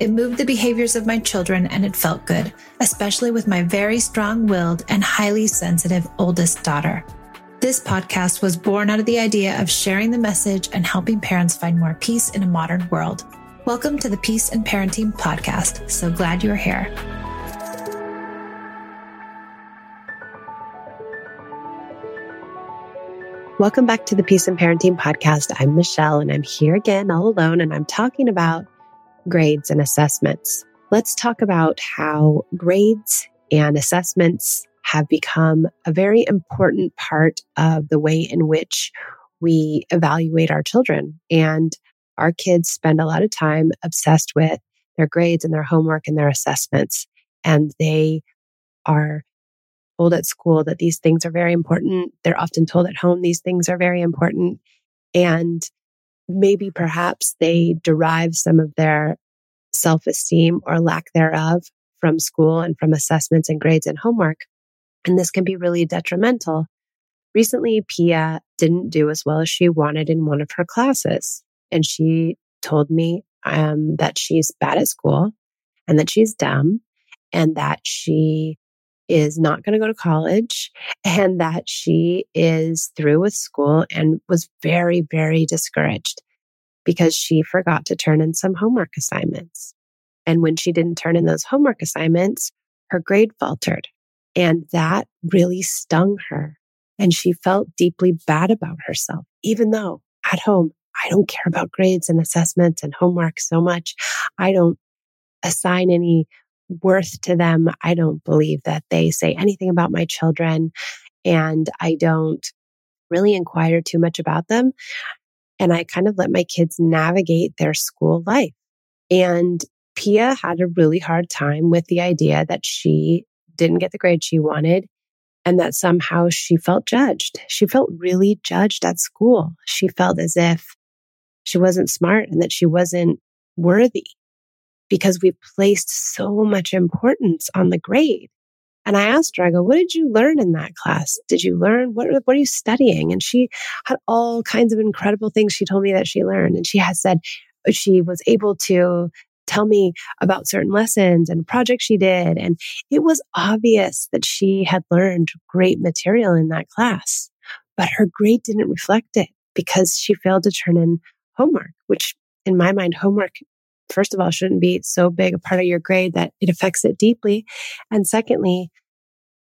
It moved the behaviors of my children and it felt good, especially with my very strong willed and highly sensitive oldest daughter. This podcast was born out of the idea of sharing the message and helping parents find more peace in a modern world. Welcome to the Peace and Parenting Podcast. So glad you're here. Welcome back to the Peace and Parenting Podcast. I'm Michelle and I'm here again all alone and I'm talking about grades and assessments. Let's talk about how grades and assessments have become a very important part of the way in which we evaluate our children. And our kids spend a lot of time obsessed with their grades and their homework and their assessments. And they are told at school that these things are very important. They're often told at home these things are very important. And maybe perhaps they derive some of their self esteem or lack thereof from school and from assessments and grades and homework. And this can be really detrimental. Recently, Pia didn't do as well as she wanted in one of her classes. And she told me um, that she's bad at school and that she's dumb and that she is not going to go to college and that she is through with school and was very, very discouraged because she forgot to turn in some homework assignments. And when she didn't turn in those homework assignments, her grade faltered. And that really stung her. And she felt deeply bad about herself, even though at home, I don't care about grades and assessments and homework so much. I don't assign any worth to them. I don't believe that they say anything about my children. And I don't really inquire too much about them. And I kind of let my kids navigate their school life. And Pia had a really hard time with the idea that she didn't get the grade she wanted and that somehow she felt judged. She felt really judged at school. She felt as if she wasn't smart and that she wasn't worthy because we placed so much importance on the grade. And I asked her, I go, what did you learn in that class? Did you learn? What, what are you studying? And she had all kinds of incredible things she told me that she learned. And she has said uh, she was able to tell me about certain lessons and projects she did. And it was obvious that she had learned great material in that class, but her grade didn't reflect it because she failed to turn in homework, which in my mind, homework, first of all, shouldn't be so big a part of your grade that it affects it deeply. And secondly,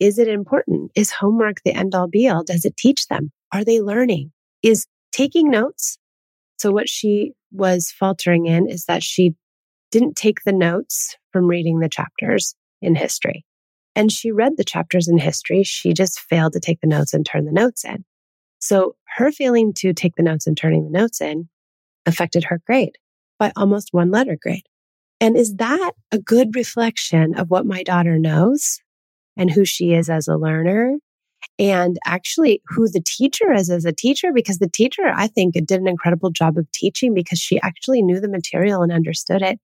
is it important? Is homework the end all be all? Does it teach them? Are they learning? Is taking notes? So what she was faltering in is that she didn't take the notes from reading the chapters in history. And she read the chapters in history. She just failed to take the notes and turn the notes in. So her failing to take the notes and turning the notes in affected her grade by almost one letter grade. And is that a good reflection of what my daughter knows and who she is as a learner and actually who the teacher is as a teacher? Because the teacher, I think, did an incredible job of teaching because she actually knew the material and understood it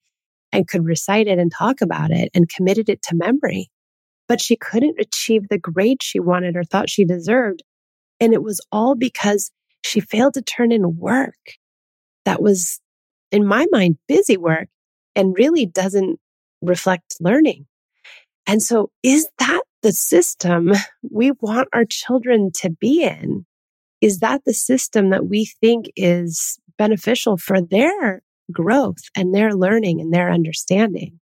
and could recite it and talk about it and committed it to memory. But she couldn't achieve the grade she wanted or thought she deserved. And it was all because she failed to turn in work that was, in my mind, busy work and really doesn't reflect learning. And so, is that the system we want our children to be in? Is that the system that we think is beneficial for their growth and their learning and their understanding?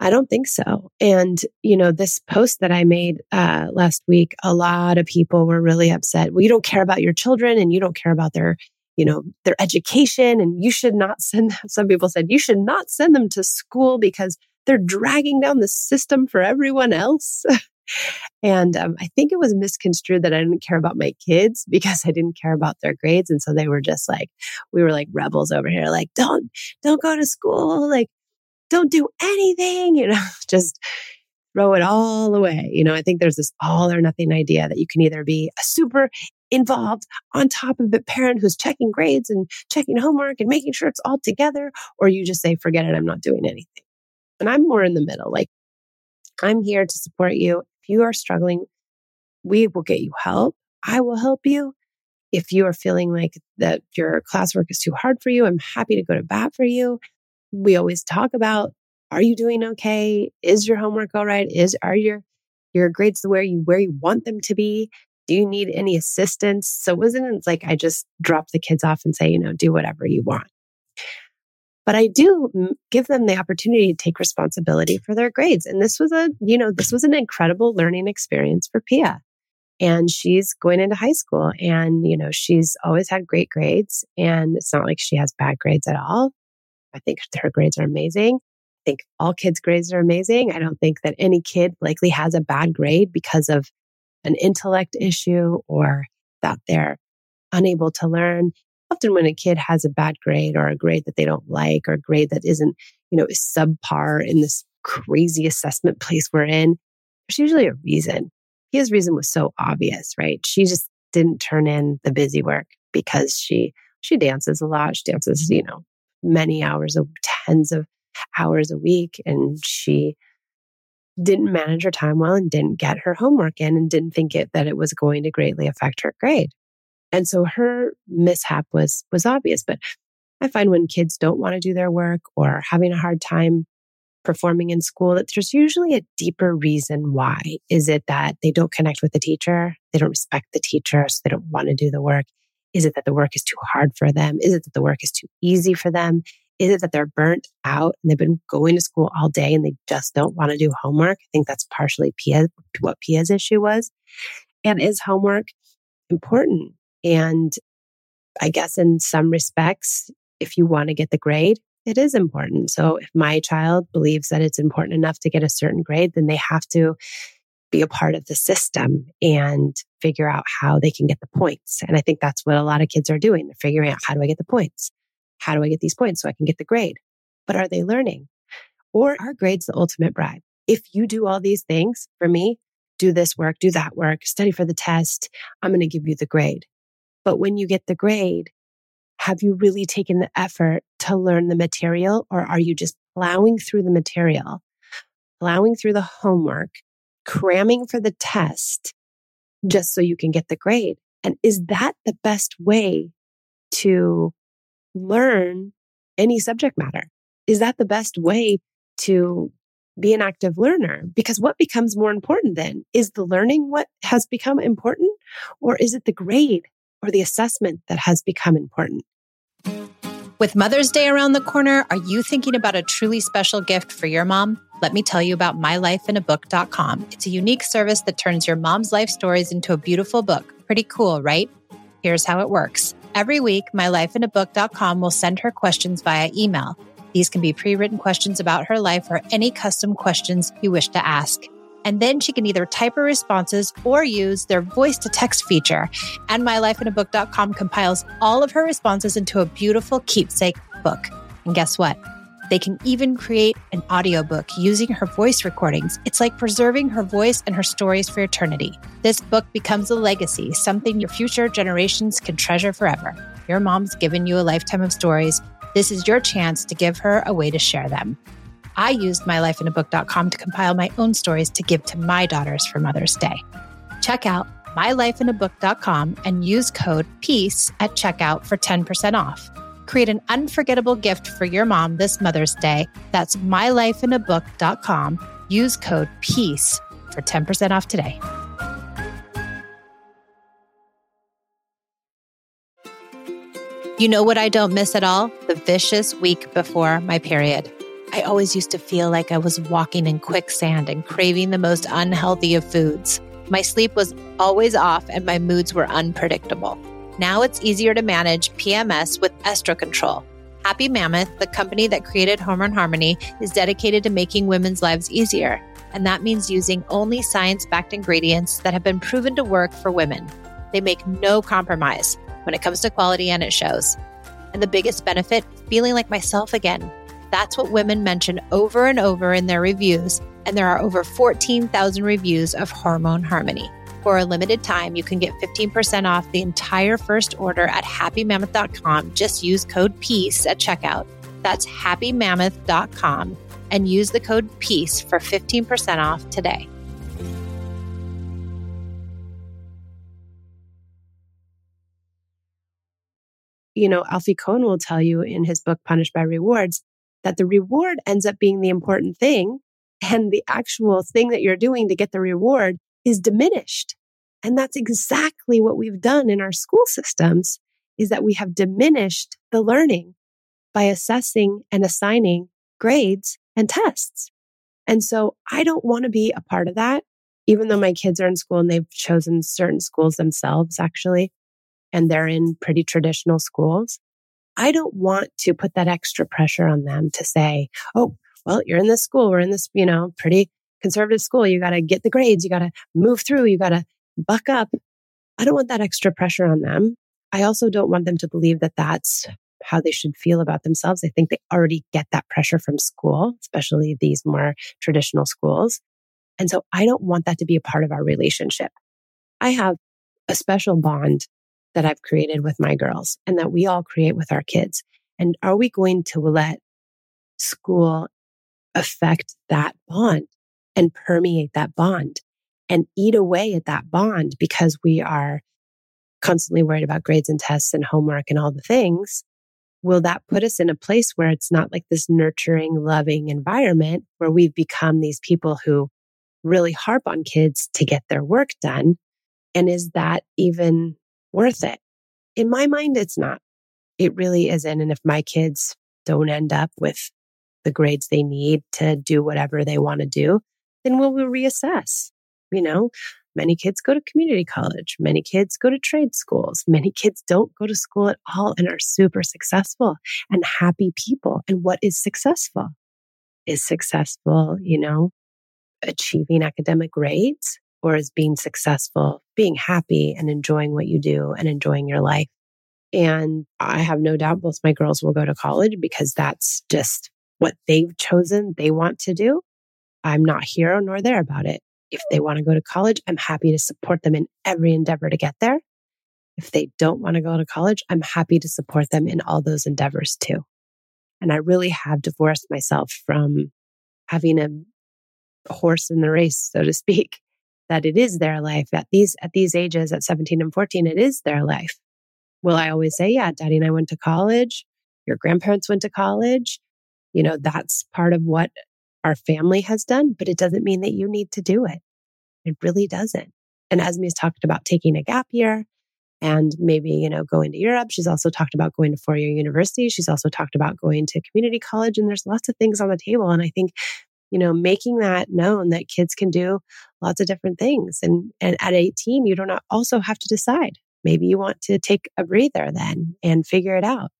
I don't think so. And, you know, this post that I made uh, last week, a lot of people were really upset. Well, you don't care about your children and you don't care about their, you know, their education. And you should not send, them. some people said, you should not send them to school because they're dragging down the system for everyone else. and um, I think it was misconstrued that I didn't care about my kids because I didn't care about their grades. And so they were just like, we were like rebels over here, like, don't, don't go to school. Like, don't do anything, you know, just throw it all away. You know, I think there's this all or nothing idea that you can either be a super involved on top of the parent who's checking grades and checking homework and making sure it's all together, or you just say, forget it, I'm not doing anything. And I'm more in the middle. Like, I'm here to support you. If you are struggling, we will get you help. I will help you. If you are feeling like that your classwork is too hard for you, I'm happy to go to bat for you we always talk about are you doing okay? Is your homework all right? Is are your your grades where you where you want them to be? Do you need any assistance? So it wasn't like I just drop the kids off and say, you know, do whatever you want. But I do give them the opportunity to take responsibility for their grades. And this was a, you know, this was an incredible learning experience for Pia. And she's going into high school and, you know, she's always had great grades and it's not like she has bad grades at all. I think her grades are amazing. I think all kids' grades are amazing. I don't think that any kid likely has a bad grade because of an intellect issue or that they're unable to learn. Often when a kid has a bad grade or a grade that they don't like or a grade that isn't, you know, subpar in this crazy assessment place we're in, there's usually a reason. His reason was so obvious, right? She just didn't turn in the busy work because she she dances a lot. She dances, you know, many hours, tens of hours a week. And she didn't manage her time well and didn't get her homework in and didn't think it that it was going to greatly affect her grade. And so her mishap was was obvious. But I find when kids don't want to do their work or having a hard time performing in school that there's usually a deeper reason why. Is it that they don't connect with the teacher? They don't respect the teacher, so they don't want to do the work. Is it that the work is too hard for them? Is it that the work is too easy for them? Is it that they're burnt out and they've been going to school all day and they just don't want to do homework? I think that's partially Pia, what Pia's issue was. And is homework important? And I guess in some respects, if you want to get the grade, it is important. So if my child believes that it's important enough to get a certain grade, then they have to be a part of the system and figure out how they can get the points. And I think that's what a lot of kids are doing. They're figuring out how do I get the points? How do I get these points so I can get the grade? But are they learning? Or are grades the ultimate bribe? If you do all these things for me, do this work, do that work, study for the test, I'm going to give you the grade. But when you get the grade, have you really taken the effort to learn the material or are you just plowing through the material, plowing through the homework, cramming for the test just so you can get the grade? And is that the best way to learn any subject matter? Is that the best way to be an active learner? Because what becomes more important then? Is the learning what has become important? Or is it the grade or the assessment that has become important? With Mother's Day around the corner, are you thinking about a truly special gift for your mom? Let me tell you about mylifeinabook.com. It's a unique service that turns your mom's life stories into a beautiful book. Pretty cool, right? Here's how it works. Every week, mylifeinabook.com will send her questions via email. These can be pre written questions about her life or any custom questions you wish to ask. And then she can either type her responses or use their voice to text feature. And mylifeinabook.com compiles all of her responses into a beautiful keepsake book. And guess what? They can even create an audiobook using her voice recordings. It's like preserving her voice and her stories for eternity. This book becomes a legacy, something your future generations can treasure forever. Your mom's given you a lifetime of stories. This is your chance to give her a way to share them. I used mylifeinabook.com to compile my own stories to give to my daughters for Mother's Day. Check out mylifeinabook.com and use code PEACE at checkout for 10% off. Create an unforgettable gift for your mom this Mother's Day. That's mylifeinabook.com. Use code PEACE for 10% off today. You know what I don't miss at all? The vicious week before my period. I always used to feel like I was walking in quicksand and craving the most unhealthy of foods. My sleep was always off and my moods were unpredictable. Now it's easier to manage PMS with Estro Control. Happy Mammoth, the company that created Hormone Harmony, is dedicated to making women's lives easier. And that means using only science backed ingredients that have been proven to work for women. They make no compromise when it comes to quality, and it shows. And the biggest benefit, feeling like myself again. That's what women mention over and over in their reviews. And there are over 14,000 reviews of Hormone Harmony. For a limited time, you can get 15% off the entire first order at happymammoth.com. Just use code PEACE at checkout. That's happymammoth.com and use the code PEACE for 15% off today. You know, Alfie Kohn will tell you in his book, Punished by Rewards, that the reward ends up being the important thing. And the actual thing that you're doing to get the reward is diminished. And that's exactly what we've done in our school systems is that we have diminished the learning by assessing and assigning grades and tests. And so I don't want to be a part of that, even though my kids are in school and they've chosen certain schools themselves, actually, and they're in pretty traditional schools. I don't want to put that extra pressure on them to say, oh, well, you're in this school. We're in this, you know, pretty conservative school. You got to get the grades. You got to move through. You got to buck up. I don't want that extra pressure on them. I also don't want them to believe that that's how they should feel about themselves. I think they already get that pressure from school, especially these more traditional schools. And so I don't want that to be a part of our relationship. I have a special bond that I've created with my girls and that we all create with our kids. And are we going to let school affect that bond and permeate that bond and eat away at that bond because we are constantly worried about grades and tests and homework and all the things? Will that put us in a place where it's not like this nurturing, loving environment where we've become these people who really harp on kids to get their work done? And is that even worth it. In my mind, it's not. It really isn't. And if my kids don't end up with the grades they need to do whatever they want to do, then we'll, we'll reassess. You know, many kids go to community college. Many kids go to trade schools. Many kids don't go to school at all and are super successful and happy people. And what is successful? Is successful, you know, achieving academic grades? or as being successful, being happy and enjoying what you do and enjoying your life. And I have no doubt both my girls will go to college because that's just what they've chosen they want to do. I'm not here nor there about it. If they want to go to college, I'm happy to support them in every endeavor to get there. If they don't want to go to college, I'm happy to support them in all those endeavors too. And I really have divorced myself from having a horse in the race, so to speak that it is their life at these at these ages at 17 and 14 it is their life will i always say yeah daddy and i went to college your grandparents went to college you know that's part of what our family has done but it doesn't mean that you need to do it it really doesn't and esme's talked about taking a gap year and maybe you know going to europe she's also talked about going to four-year university she's also talked about going to community college and there's lots of things on the table and i think you know, making that known that kids can do lots of different things. And, and at 18, you don't also have to decide. Maybe you want to take a breather then and figure it out.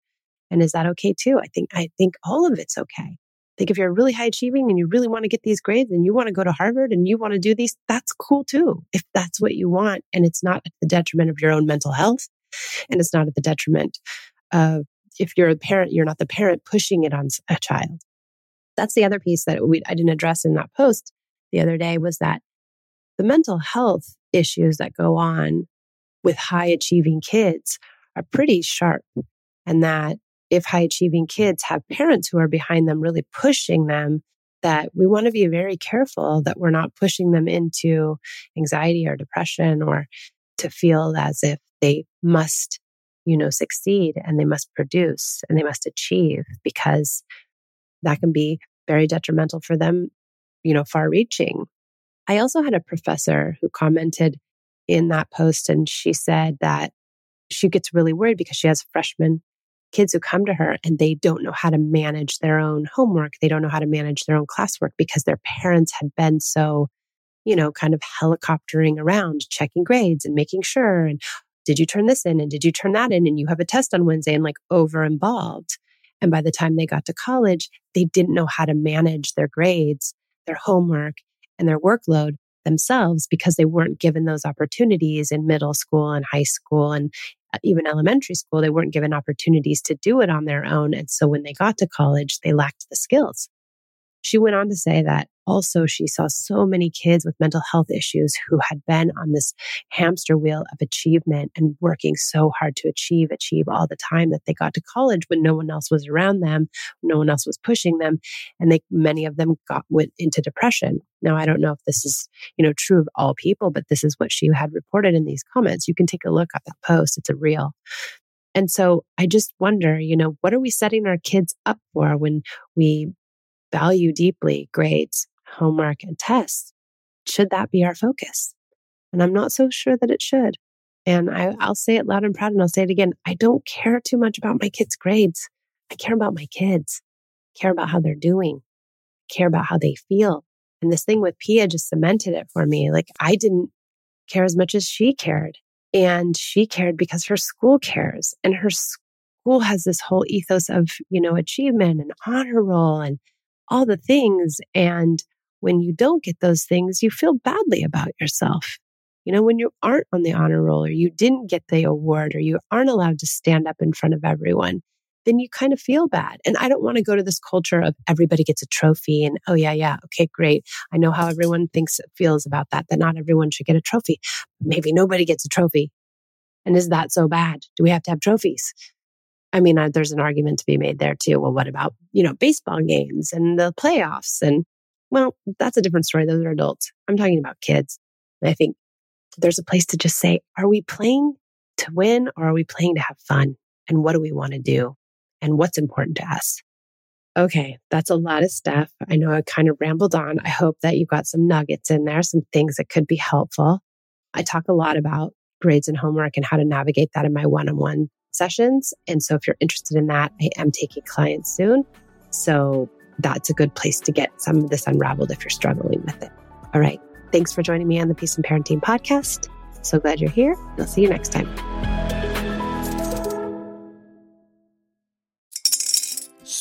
And is that okay too? I think, I think all of it's okay. Think if you're really high achieving and you really want to get these grades and you want to go to Harvard and you want to do these, that's cool too. If that's what you want and it's not at the detriment of your own mental health and it's not at the detriment of if you're a parent, you're not the parent pushing it on a child that's the other piece that we, I didn't address in that post the other day was that the mental health issues that go on with high achieving kids are pretty sharp. And that if high achieving kids have parents who are behind them, really pushing them, that we want to be very careful that we're not pushing them into anxiety or depression or to feel as if they must, you know, succeed and they must produce and they must achieve because that can be very detrimental for them, you know, far reaching. I also had a professor who commented in that post and she said that she gets really worried because she has freshmen kids who come to her and they don't know how to manage their own homework. They don't know how to manage their own classwork because their parents had been so, you know, kind of helicoptering around, checking grades and making sure. And did you turn this in? And did you turn that in? And you have a test on Wednesday and like over involved. And by the time they got to college, they didn't know how to manage their grades, their homework, and their workload themselves because they weren't given those opportunities in middle school and high school and even elementary school. They weren't given opportunities to do it on their own. And so when they got to college, they lacked the skills. She went on to say that also she saw so many kids with mental health issues who had been on this hamster wheel of achievement and working so hard to achieve, achieve all the time that they got to college when no one else was around them, no one else was pushing them. And they, many of them got, went into depression. Now, I don't know if this is, you know, true of all people, but this is what she had reported in these comments. You can take a look at that post. It's a reel. And so I just wonder, you know, what are we setting our kids up for when we value deeply grades, homework, and tests, should that be our focus? And I'm not so sure that it should. And I, will say it loud and proud, and I'll say it again. I don't care too much about my kids' grades. I care about my kids, I care about how they're doing, I care about how they feel. And this thing with Pia just cemented it for me. Like I didn't care as much as she cared. And she cared because her school cares. And her school has this whole ethos of, you know, achievement and honor roll and all the things. And when you don't get those things, you feel badly about yourself. You know, when you aren't on the honor roll or you didn't get the award or you aren't allowed to stand up in front of everyone, then you kind of feel bad. And I don't want to go to this culture of everybody gets a trophy and, oh, yeah, yeah, okay, great. I know how everyone thinks feels about that, that not everyone should get a trophy. Maybe nobody gets a trophy. And is that so bad? Do we have to have trophies? I mean, there's an argument to be made there too. Well, what about, you know, baseball games and the playoffs? And well, that's a different story. Those are adults. I'm talking about kids. And I think there's a place to just say, are we playing to win or are we playing to have fun? And what do we want to do? And what's important to us? Okay, that's a lot of stuff. I know I kind of rambled on. I hope that you got some nuggets in there, some things that could be helpful. I talk a lot about grades and homework and how to navigate that in my one on one sessions. And so if you're interested in that, I am taking clients soon. So that's a good place to get some of this unraveled if you're struggling with it. All right. Thanks for joining me on the Peace and Parenting podcast. So glad you're here. I'll see you next time.